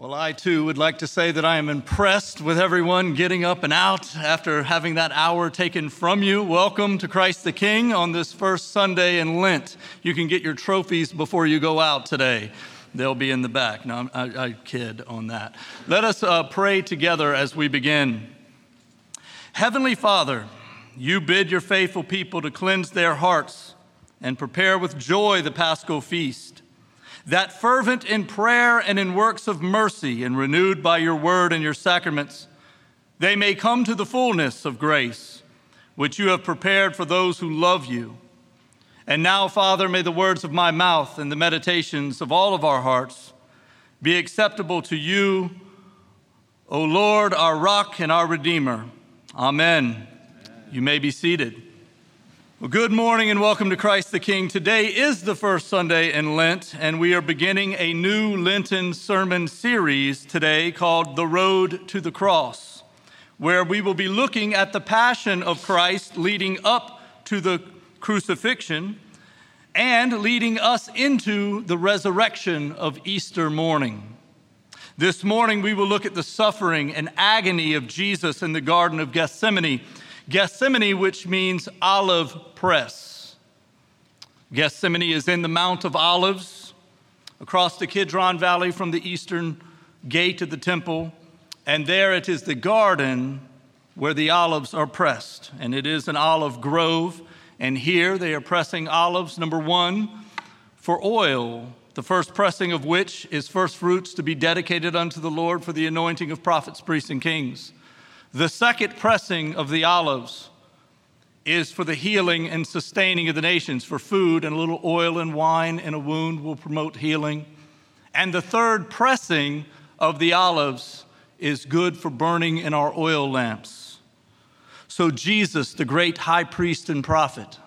Well, I too would like to say that I am impressed with everyone getting up and out after having that hour taken from you. Welcome to Christ the King on this first Sunday in Lent. You can get your trophies before you go out today. They'll be in the back. No, I, I kid on that. Let us uh, pray together as we begin. Heavenly Father, you bid your faithful people to cleanse their hearts and prepare with joy the paschal feast that fervent in prayer and in works of mercy and renewed by your word and your sacraments, they may come to the fullness of grace, which you have prepared for those who love you. And now, Father, may the words of my mouth and the meditations of all of our hearts be acceptable to you, O Lord, our rock and our Redeemer. Amen. Amen. You may be seated. Well, good morning and welcome to Christ the King. Today is the first Sunday in Lent, and we are beginning a new Lenten sermon series today called The Road to the Cross, where we will be looking at the passion of Christ leading up to the crucifixion and leading us into the resurrection of Easter morning. This morning, we will look at the suffering and agony of Jesus in the Garden of Gethsemane Gethsemane, which means olive press. Gethsemane is in the Mount of Olives, across the Kidron Valley from the eastern gate of the temple, and there it is the garden where the olives are pressed. And it is an olive grove, and here they are pressing olives, number one, for oil, the first pressing of which is first fruits to be dedicated unto the Lord for the anointing of prophets, priests, and kings. The second pressing of the olives is for the healing and sustaining of the nations, for food and a little oil and wine in a wound will promote healing. And the third pressing of the olives is good for burning in our oil lamps. So, Jesus, the great high priest and prophet,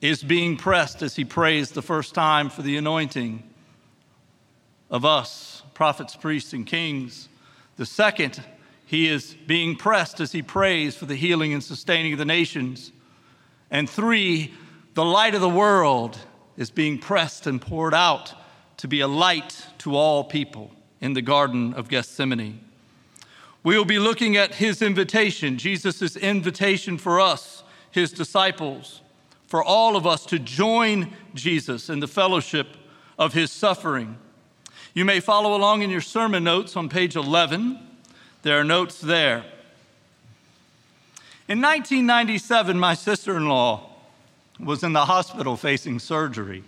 is being pressed as he prays the first time for the anointing of us, prophets, priests, and kings. The second he is being pressed as he prays for the healing and sustaining of the nations. And three, the light of the world is being pressed and poured out to be a light to all people in the Garden of Gethsemane. We will be looking at his invitation, Jesus' invitation for us, his disciples, for all of us to join Jesus in the fellowship of his suffering. You may follow along in your sermon notes on page 11. There are notes there. In 1997, my sister in law was in the hospital facing surgery.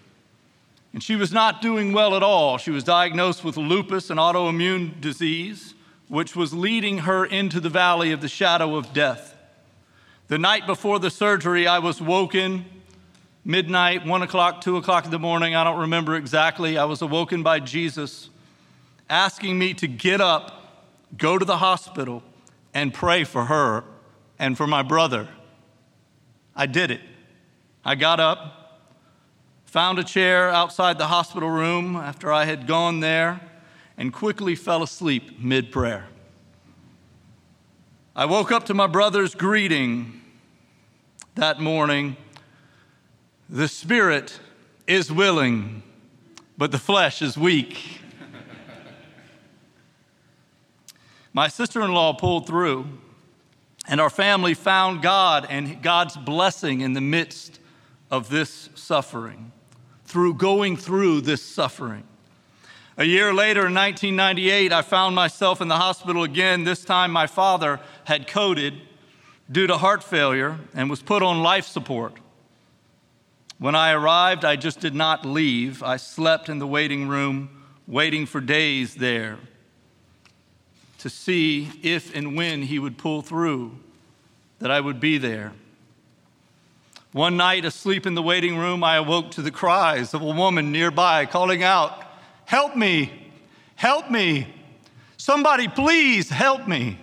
And she was not doing well at all. She was diagnosed with lupus, an autoimmune disease, which was leading her into the valley of the shadow of death. The night before the surgery, I was woken midnight, one o'clock, two o'clock in the morning. I don't remember exactly. I was awoken by Jesus asking me to get up go to the hospital and pray for her and for my brother. I did it. I got up, found a chair outside the hospital room after I had gone there, and quickly fell asleep mid prayer. I woke up to my brother's greeting that morning. The spirit is willing, but the flesh is weak. My sister in law pulled through, and our family found God and God's blessing in the midst of this suffering, through going through this suffering. A year later, in 1998, I found myself in the hospital again. This time, my father had coded due to heart failure and was put on life support. When I arrived, I just did not leave. I slept in the waiting room, waiting for days there to see if and when he would pull through, that I would be there. One night, asleep in the waiting room, I awoke to the cries of a woman nearby calling out, Help me! Help me! Somebody, please help me!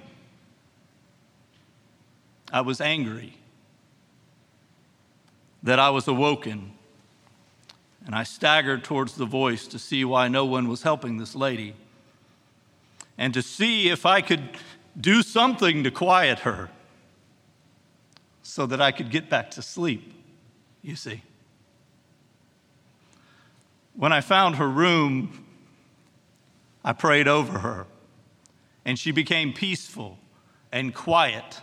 I was angry that I was awoken, and I staggered towards the voice to see why no one was helping this lady and to see if I could do something to quiet her so that I could get back to sleep, you see. When I found her room, I prayed over her, and she became peaceful and quiet.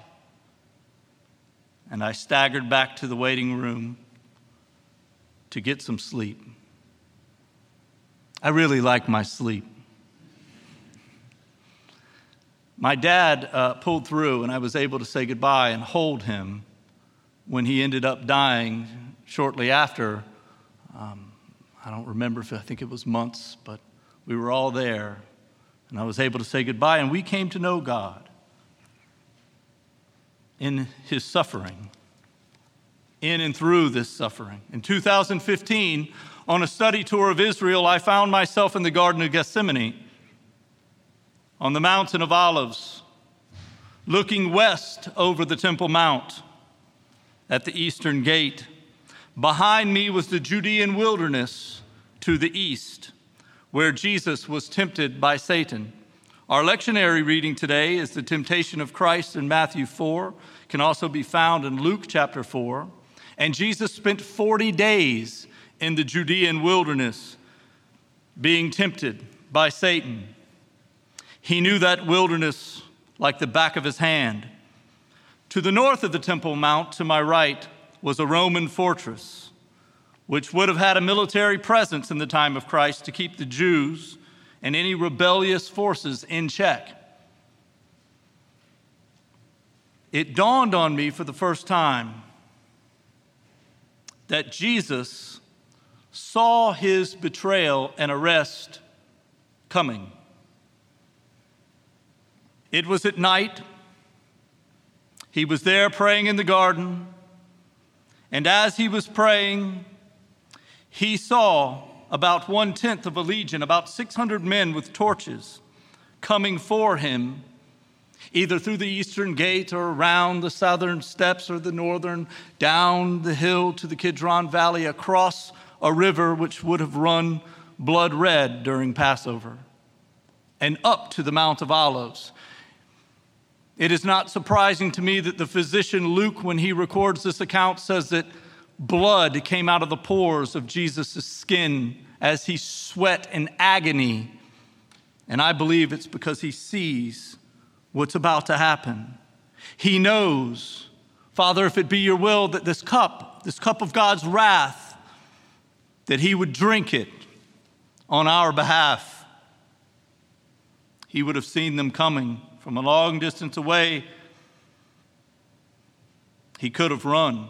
And I staggered back to the waiting room to get some sleep. I really like my sleep. My dad uh, pulled through, and I was able to say goodbye and hold him when he ended up dying shortly after. Um, I don't remember if I think it was months, but we were all there, and I was able to say goodbye, and we came to know God in his suffering, in and through this suffering. In 2015, on a study tour of Israel, I found myself in the Garden of Gethsemane on the Mountain of Olives, looking west over the Temple Mount at the eastern gate. Behind me was the Judean wilderness to the east, where Jesus was tempted by Satan. Our lectionary reading today is the temptation of Christ in Matthew 4, can also be found in Luke chapter 4. And Jesus spent 40 days in the Judean wilderness being tempted by Satan. He knew that wilderness like the back of his hand. To the north of the Temple Mount, to my right, was a Roman fortress, which would have had a military presence in the time of Christ to keep the Jews and any rebellious forces in check. It dawned on me for the first time that Jesus saw his betrayal and arrest coming. It was at night. He was there praying in the garden. And as he was praying, he saw about one tenth of a legion, about 600 men with torches, coming for him, either through the eastern gate or around the southern steps or the northern, down the hill to the Kidron Valley, across a river which would have run blood red during Passover, and up to the Mount of Olives. It is not surprising to me that the physician Luke, when he records this account, says that blood came out of the pores of Jesus' skin as he sweat in agony. And I believe it's because he sees what's about to happen. He knows, Father, if it be your will that this cup, this cup of God's wrath, that he would drink it on our behalf. He would have seen them coming from a long distance away. He could have run.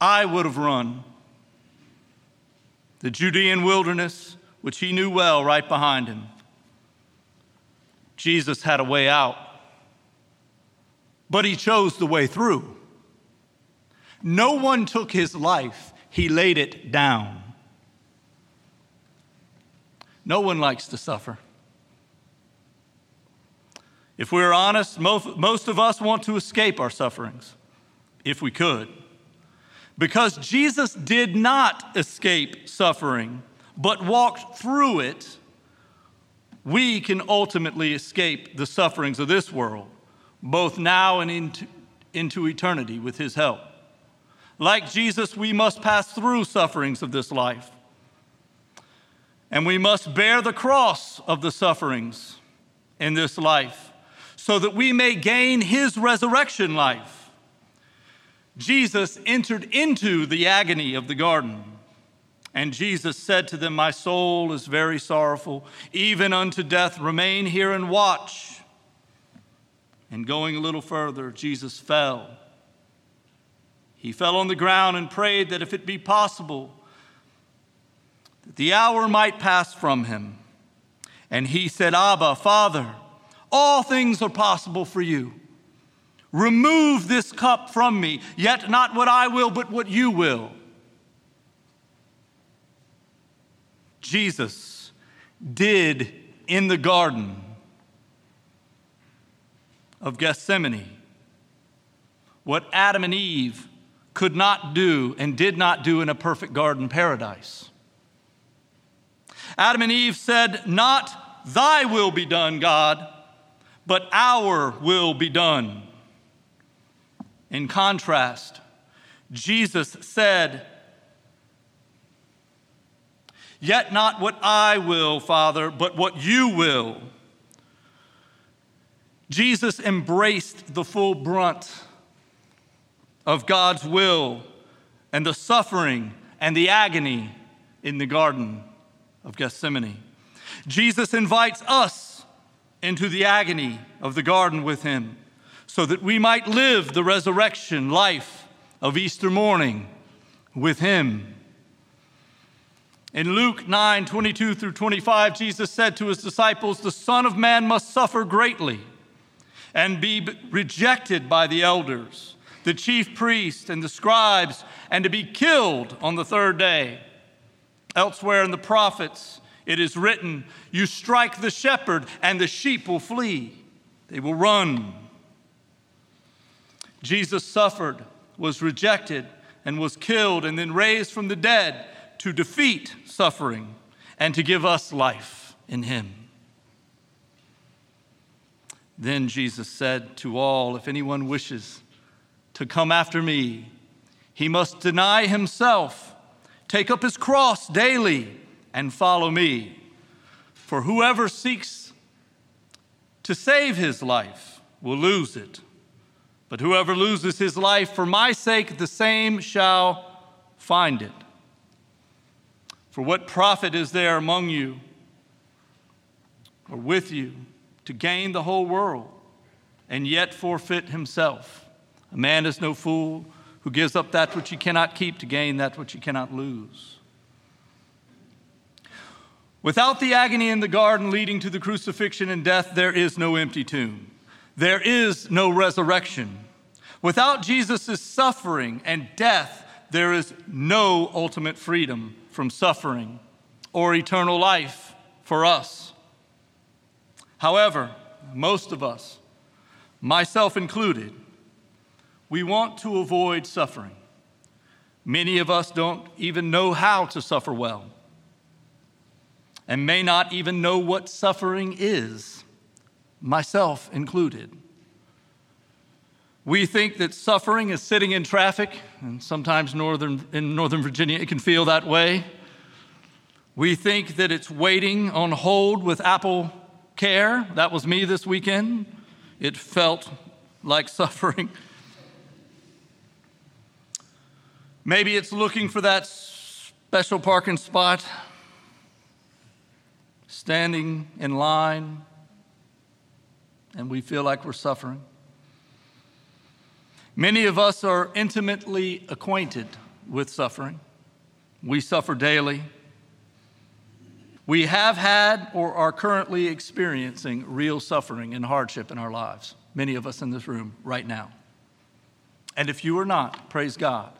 I would have run. The Judean wilderness, which he knew well, right behind him. Jesus had a way out, but he chose the way through. No one took his life, he laid it down. No one likes to suffer. If we're honest, most, most of us want to escape our sufferings, if we could. Because Jesus did not escape suffering, but walked through it, we can ultimately escape the sufferings of this world, both now and into, into eternity with His help. Like Jesus, we must pass through sufferings of this life. And we must bear the cross of the sufferings in this life so that we may gain his resurrection life. Jesus entered into the agony of the garden. And Jesus said to them, My soul is very sorrowful, even unto death. Remain here and watch. And going a little further, Jesus fell. He fell on the ground and prayed that if it be possible, that the hour might pass from him. And he said, Abba, Father, all things are possible for you. Remove this cup from me, yet not what I will, but what you will. Jesus did in the garden of Gethsemane what Adam and Eve could not do and did not do in a perfect garden paradise. Adam and Eve said, Not thy will be done, God, but our will be done. In contrast, Jesus said, Yet not what I will, Father, but what you will. Jesus embraced the full brunt of God's will and the suffering and the agony in the Garden of Gethsemane. Jesus invites us into the agony of the garden with him so that we might live the resurrection life of Easter morning with him. In Luke 9 22 through 25, Jesus said to his disciples, The Son of Man must suffer greatly and be rejected by the elders, the chief priests, and the scribes, and to be killed on the third day. Elsewhere in the prophets, it is written, You strike the shepherd, and the sheep will flee, they will run. Jesus suffered, was rejected, and was killed, and then raised from the dead to defeat suffering and to give us life in Him. Then Jesus said to all, If anyone wishes to come after me, he must deny himself, take up his cross daily, and follow me. For whoever seeks to save his life will lose it. But whoever loses his life for my sake, the same shall find it. For what profit is there among you or with you? to gain the whole world and yet forfeit himself. A man is no fool who gives up that which he cannot keep to gain that which he cannot lose. Without the agony in the garden leading to the crucifixion and death, there is no empty tomb. There is no resurrection. Without Jesus' suffering and death, there is no ultimate freedom from suffering or eternal life for us. However, most of us, myself included, we want to avoid suffering. Many of us don't even know how to suffer well and may not even know what suffering is, myself included. We think that suffering is sitting in traffic, and sometimes northern, in Northern Virginia it can feel that way. We think that it's waiting on hold with Apple care. That was me this weekend. It felt like suffering. Maybe it's looking for that special parking spot, standing in line, and we feel like we're suffering. Many of us are intimately acquainted with suffering. We suffer daily. We have had or are currently experiencing real suffering and hardship in our lives, many of us in this room right now. And if you are not, praise God.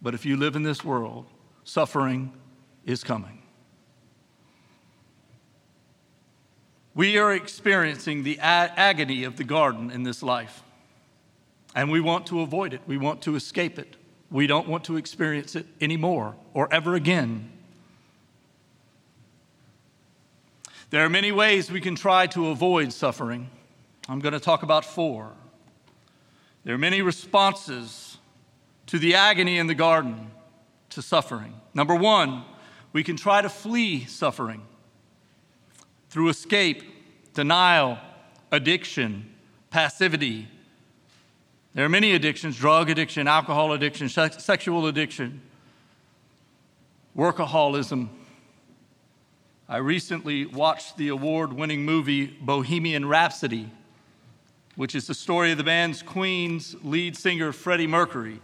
But if you live in this world, suffering is coming. We are experiencing the agony of the garden in this life, and we want to avoid it. We want to escape it. We don't want to experience it anymore or ever again. There are many ways we can try to avoid suffering. I'm going to talk about four. There are many responses to the agony in the garden to suffering. Number one, we can try to flee suffering through escape, denial, addiction, passivity. There are many addictions drug addiction, alcohol addiction, sexual addiction, workaholism, I recently watched the award winning movie Bohemian Rhapsody, which is the story of the band's Queen's lead singer, Freddie Mercury.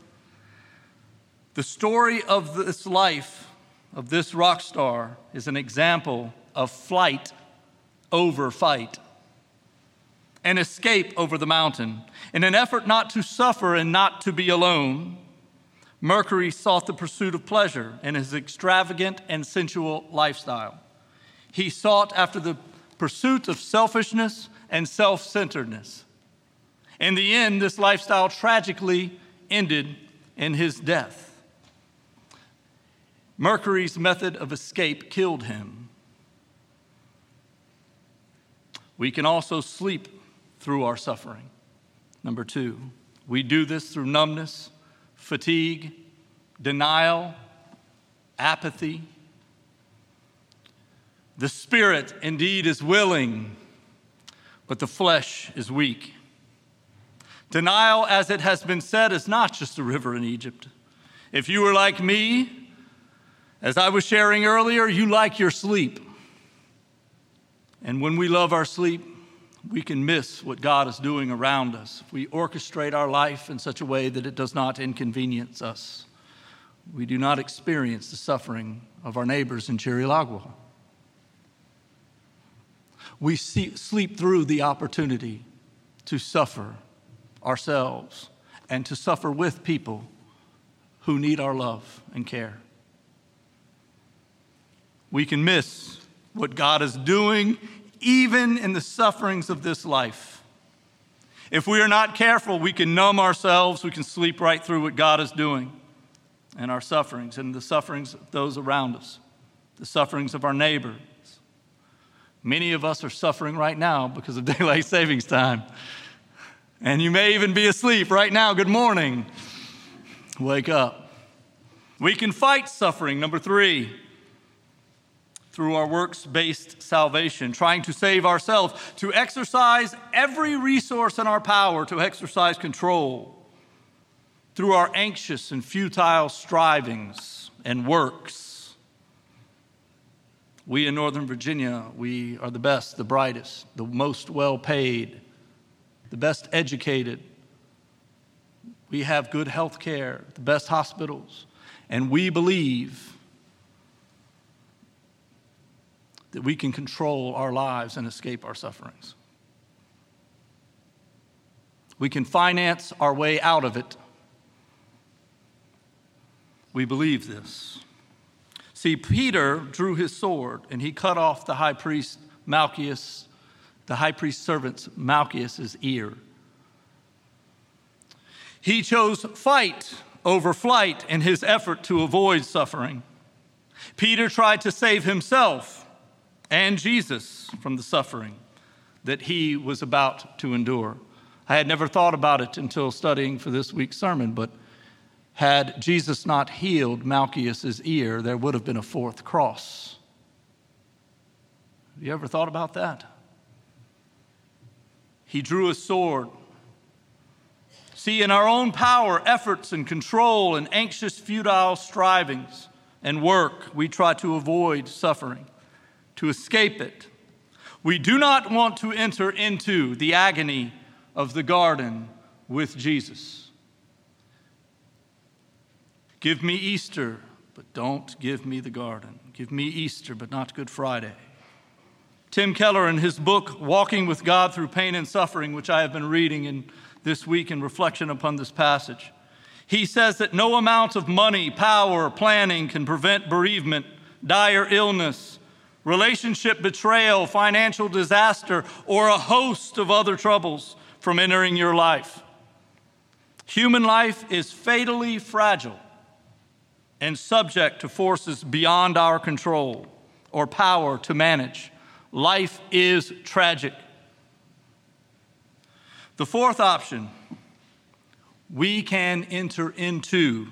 The story of this life of this rock star is an example of flight over fight, an escape over the mountain. In an effort not to suffer and not to be alone, Mercury sought the pursuit of pleasure in his extravagant and sensual lifestyle he sought after the pursuit of selfishness and self centeredness. In the end, this lifestyle tragically ended in his death. Mercury's method of escape killed him. We can also sleep through our suffering. Number two, we do this through numbness, fatigue, denial, apathy, The spirit indeed is willing, but the flesh is weak. Denial, as it has been said, is not just a river in Egypt. If you were like me, as I was sharing earlier, you like your sleep. And when we love our sleep, we can miss what God is doing around us. We orchestrate our life in such a way that it does not inconvenience us, we do not experience the suffering of our neighbors in Chirilagua. We see, sleep through the opportunity to suffer ourselves and to suffer with people who need our love and care. We can miss what God is doing even in the sufferings of this life. If we are not careful, we can numb ourselves, we can sleep right through what God is doing and our sufferings and the sufferings of those around us, the sufferings of our neighbors. Many of us are suffering right now because of daylight savings time. And you may even be asleep right now. Good morning. Wake up. We can fight suffering. Number three, through our works based salvation, trying to save ourselves, to exercise every resource in our power to exercise control, through our anxious and futile strivings and works. We in Northern Virginia, we are the best, the brightest, the most well paid, the best educated. We have good health care, the best hospitals, and we believe that we can control our lives and escape our sufferings. We can finance our way out of it. We believe this. See, Peter drew his sword and he cut off the high priest Malchus, the high priest servant's Malchus's ear. He chose fight over flight in his effort to avoid suffering. Peter tried to save himself and Jesus from the suffering that he was about to endure. I had never thought about it until studying for this week's sermon, but had Jesus not healed Malchus's ear, there would have been a fourth cross. Have you ever thought about that? He drew a sword. See, in our own power, efforts, and control, and anxious, futile strivings and work, we try to avoid suffering to escape it. We do not want to enter into the agony of the garden with Jesus. Give me Easter, but don't give me the garden. Give me Easter, but not Good Friday. Tim Keller, in his book, Walking with God Through Pain and Suffering, which I have been reading in this week in reflection upon this passage, he says that no amount of money, power, planning can prevent bereavement, dire illness, relationship betrayal, financial disaster, or a host of other troubles from entering your life. Human life is fatally fragile and subject to forces beyond our control or power to manage. Life is tragic. The fourth option we can enter into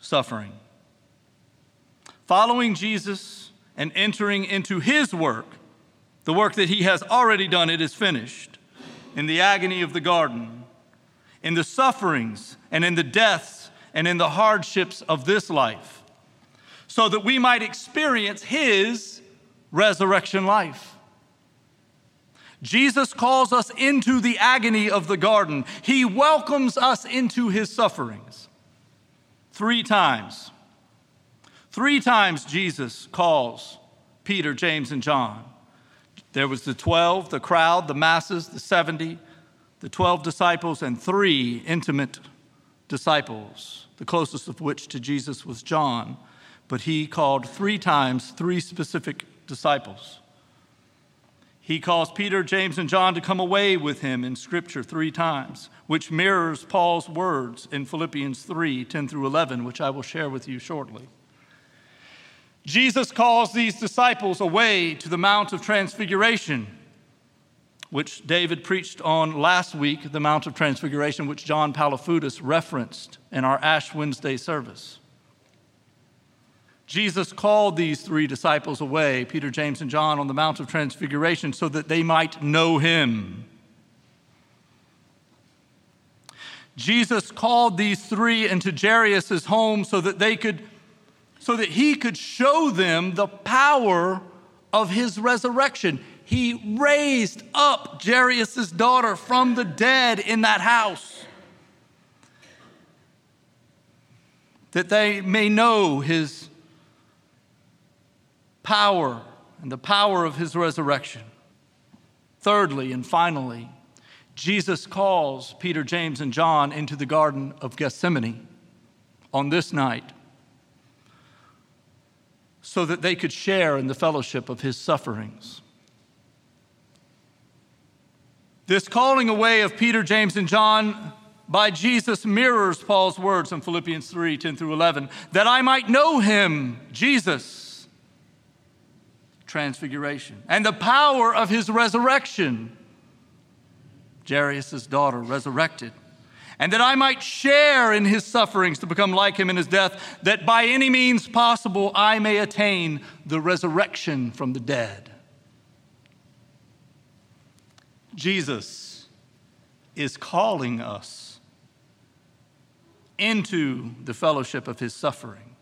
suffering. Following Jesus and entering into his work, the work that he has already done, it is finished, in the agony of the garden, in the sufferings and in the deaths and in the hardships of this life, so that we might experience his resurrection life. Jesus calls us into the agony of the garden. He welcomes us into his sufferings. Three times Three times Jesus calls Peter, James, and John. There was the 12, the crowd, the masses, the 70, the 12 disciples, and three intimate disciples, the closest of which to Jesus was John. But he called three times three specific disciples. He calls Peter, James, and John to come away with him in Scripture three times, which mirrors Paul's words in Philippians 3 10 through 11, which I will share with you shortly. Jesus calls these disciples away to the Mount of Transfiguration, which David preached on last week, the Mount of Transfiguration, which John Palafudis referenced in our Ash Wednesday service. Jesus called these three disciples away, Peter, James, and John, on the Mount of Transfiguration so that they might know him. Jesus called these three into Jairus' home so that they could so that he could show them the power of his resurrection. He raised up Jairus' daughter from the dead in that house. That they may know his power and the power of his resurrection. Thirdly and finally, Jesus calls Peter, James, and John into the Garden of Gethsemane on this night so that they could share in the fellowship of his sufferings. This calling away of Peter, James, and John by Jesus mirrors Paul's words in Philippians 3 10 through 11 that I might know him, Jesus transfiguration and the power of his resurrection. Jairus' daughter resurrected, and that I might share in his sufferings to become like him in his death, that by any means possible I may attain the resurrection from the dead. Jesus is calling us into the fellowship of his suffering.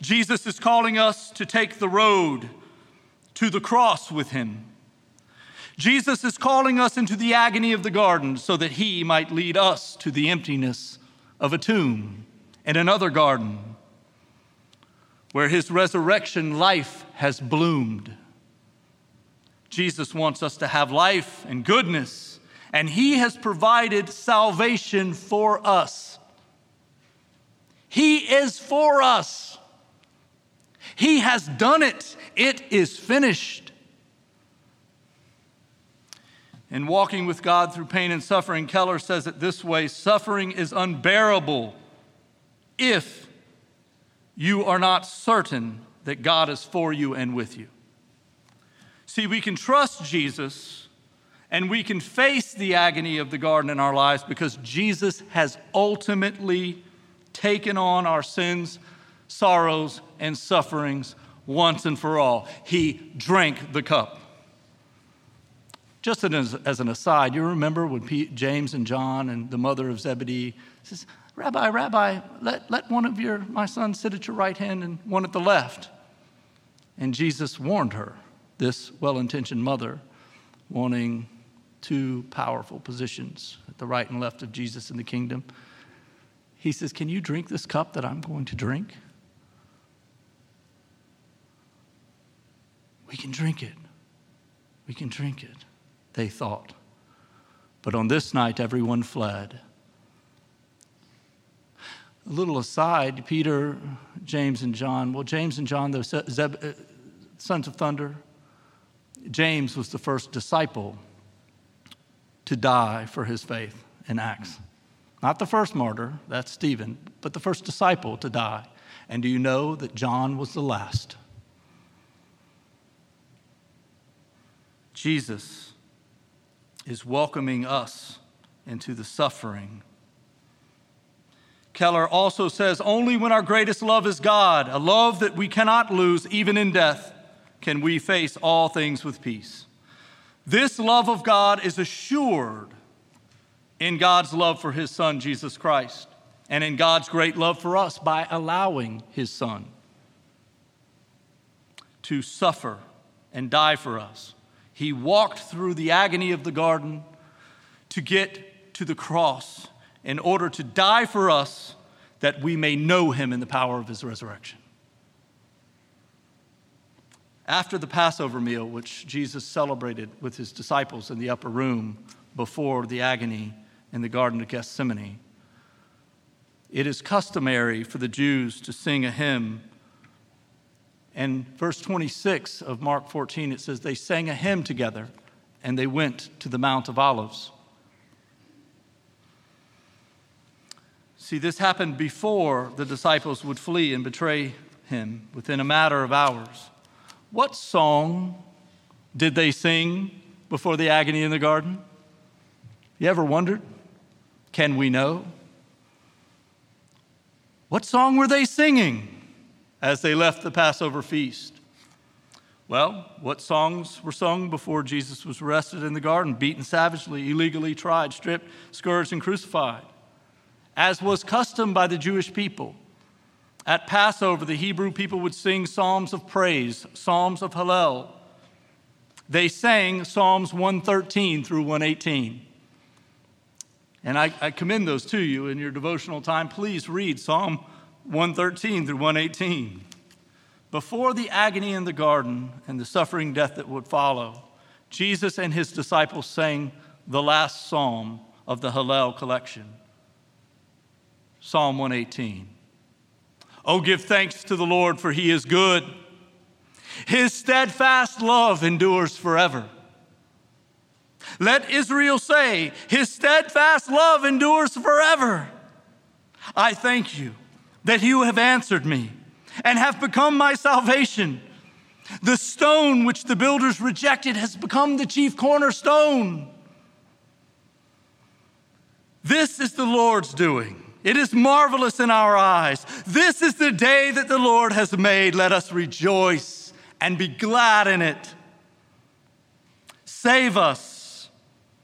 Jesus is calling us to take the road to the cross with him. Jesus is calling us into the agony of the garden so that he might lead us to the emptiness of a tomb and another garden where his resurrection life has bloomed. Jesus wants us to have life and goodness, and he has provided salvation for us. He is for us. He has done it. It is finished. In Walking with God Through Pain and Suffering, Keller says it this way suffering is unbearable if you are not certain that God is for you and with you. See, we can trust Jesus and we can face the agony of the garden in our lives because Jesus has ultimately taken on our sins, sorrows, and sufferings once and for all. He drank the cup. Just as, as an aside, you remember when James and John and the mother of Zebedee says, Rabbi, Rabbi, let, let one of your my sons sit at your right hand and one at the left. And Jesus warned her, this well-intentioned mother, wanting two powerful positions at the right and left of Jesus in the kingdom. He says, Can you drink this cup that I'm going to drink? We can drink it. We can drink it, they thought. But on this night, everyone fled. A little aside, Peter, James, and John. Well, James and John, the uh, sons of thunder. James was the first disciple to die for his faith in Acts. Not the first martyr, that's Stephen, but the first disciple to die. And do you know that John was the last? Jesus is welcoming us into the suffering. Keller also says only when our greatest love is God, a love that we cannot lose even in death, can we face all things with peace. This love of God is assured in God's love for his son, Jesus Christ, and in God's great love for us by allowing his son to suffer and die for us. He walked through the agony of the garden to get to the cross in order to die for us that we may know him in the power of his resurrection. After the Passover meal, which Jesus celebrated with his disciples in the upper room before the agony in the Garden of Gethsemane, it is customary for the Jews to sing a hymn and verse 26 of Mark 14, it says, They sang a hymn together and they went to the Mount of Olives. See, this happened before the disciples would flee and betray him within a matter of hours. What song did they sing before the agony in the garden? You ever wondered? Can we know? What song were they singing? As they left the Passover feast. Well, what songs were sung before Jesus was arrested in the garden, beaten savagely, illegally tried, stripped, scourged, and crucified? As was custom by the Jewish people. At Passover, the Hebrew people would sing psalms of praise, psalms of Hallel. They sang Psalms 113 through 118. And I, I, commend those to you in your devotional time. Please read Psalm 113 through 118. Before the agony in the garden and the suffering death that would follow, Jesus and his disciples sang the last psalm of the Hallel collection Psalm 118. Oh, give thanks to the Lord, for he is good. His steadfast love endures forever. Let Israel say, His steadfast love endures forever. I thank you that you have answered me and have become my salvation. The stone which the builders rejected has become the chief cornerstone. This is the Lord's doing. It is marvelous in our eyes. This is the day that the Lord has made. Let us rejoice and be glad in it. Save us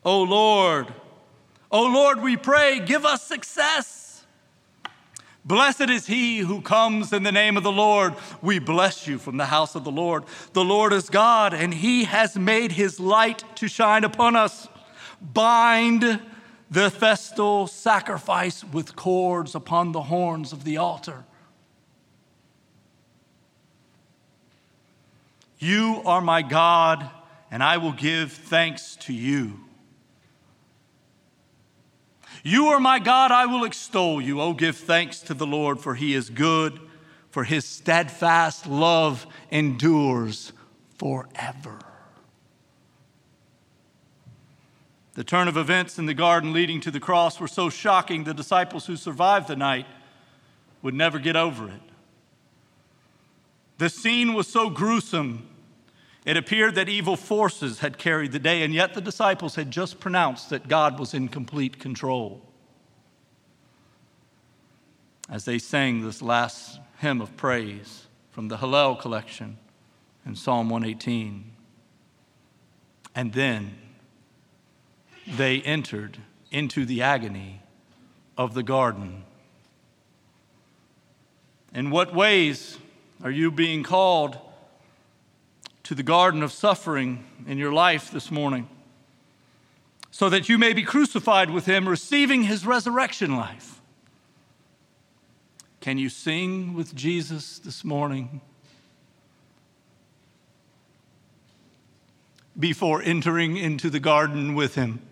O Lord. O Lord, we pray, give us success. Blessed is he who comes in the name of the Lord. We bless you from the house of the Lord. The Lord is God, and he has made his light to shine upon us. Bind the festal sacrifice with cords upon the horns of the altar. You are my God, and I will give thanks to you. You are my God, I will extol you. Oh, give thanks to the Lord, for he is good, for his steadfast love endures forever. The turn of events in the garden leading to the cross were so shocking, the disciples who survived the night would never get over it. The scene was so gruesome, it appeared that evil forces had carried the day, and yet the disciples had just pronounced that God was in complete control. As they sang this last hymn of praise from the Hallel collection in Psalm 118. And then they entered into the agony of the garden. In what ways are you being called? To the garden of suffering in your life this morning, so that you may be crucified with him, receiving his resurrection life. Can you sing with Jesus this morning? Before entering into the garden with him.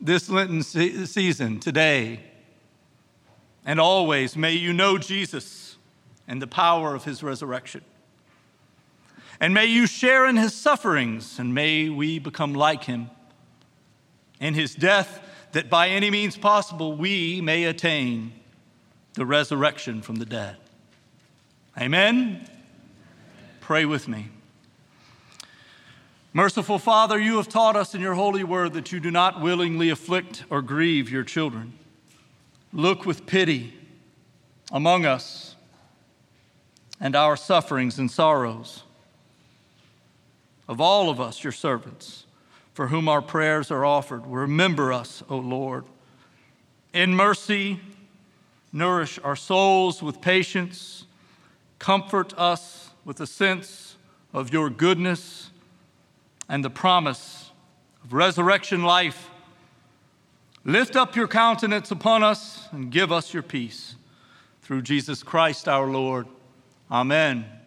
This Lenten season, today and always, may you know Jesus and the power of his resurrection. And may you share in his sufferings, and may we become like him in his death, that by any means possible we may attain the resurrection from the dead. Amen? Pray with me. Merciful Father, you have taught us in your holy word that you do not willingly afflict or grieve your children. Look with pity among us and our sufferings and sorrows. Of all of us, your servants, for whom our prayers are offered, remember us, O Lord. In mercy, nourish our souls with patience, comfort us with a sense of your goodness and the promise of resurrection life. Lift up your countenance upon us and give us your peace. Through Jesus Christ our Lord. Amen.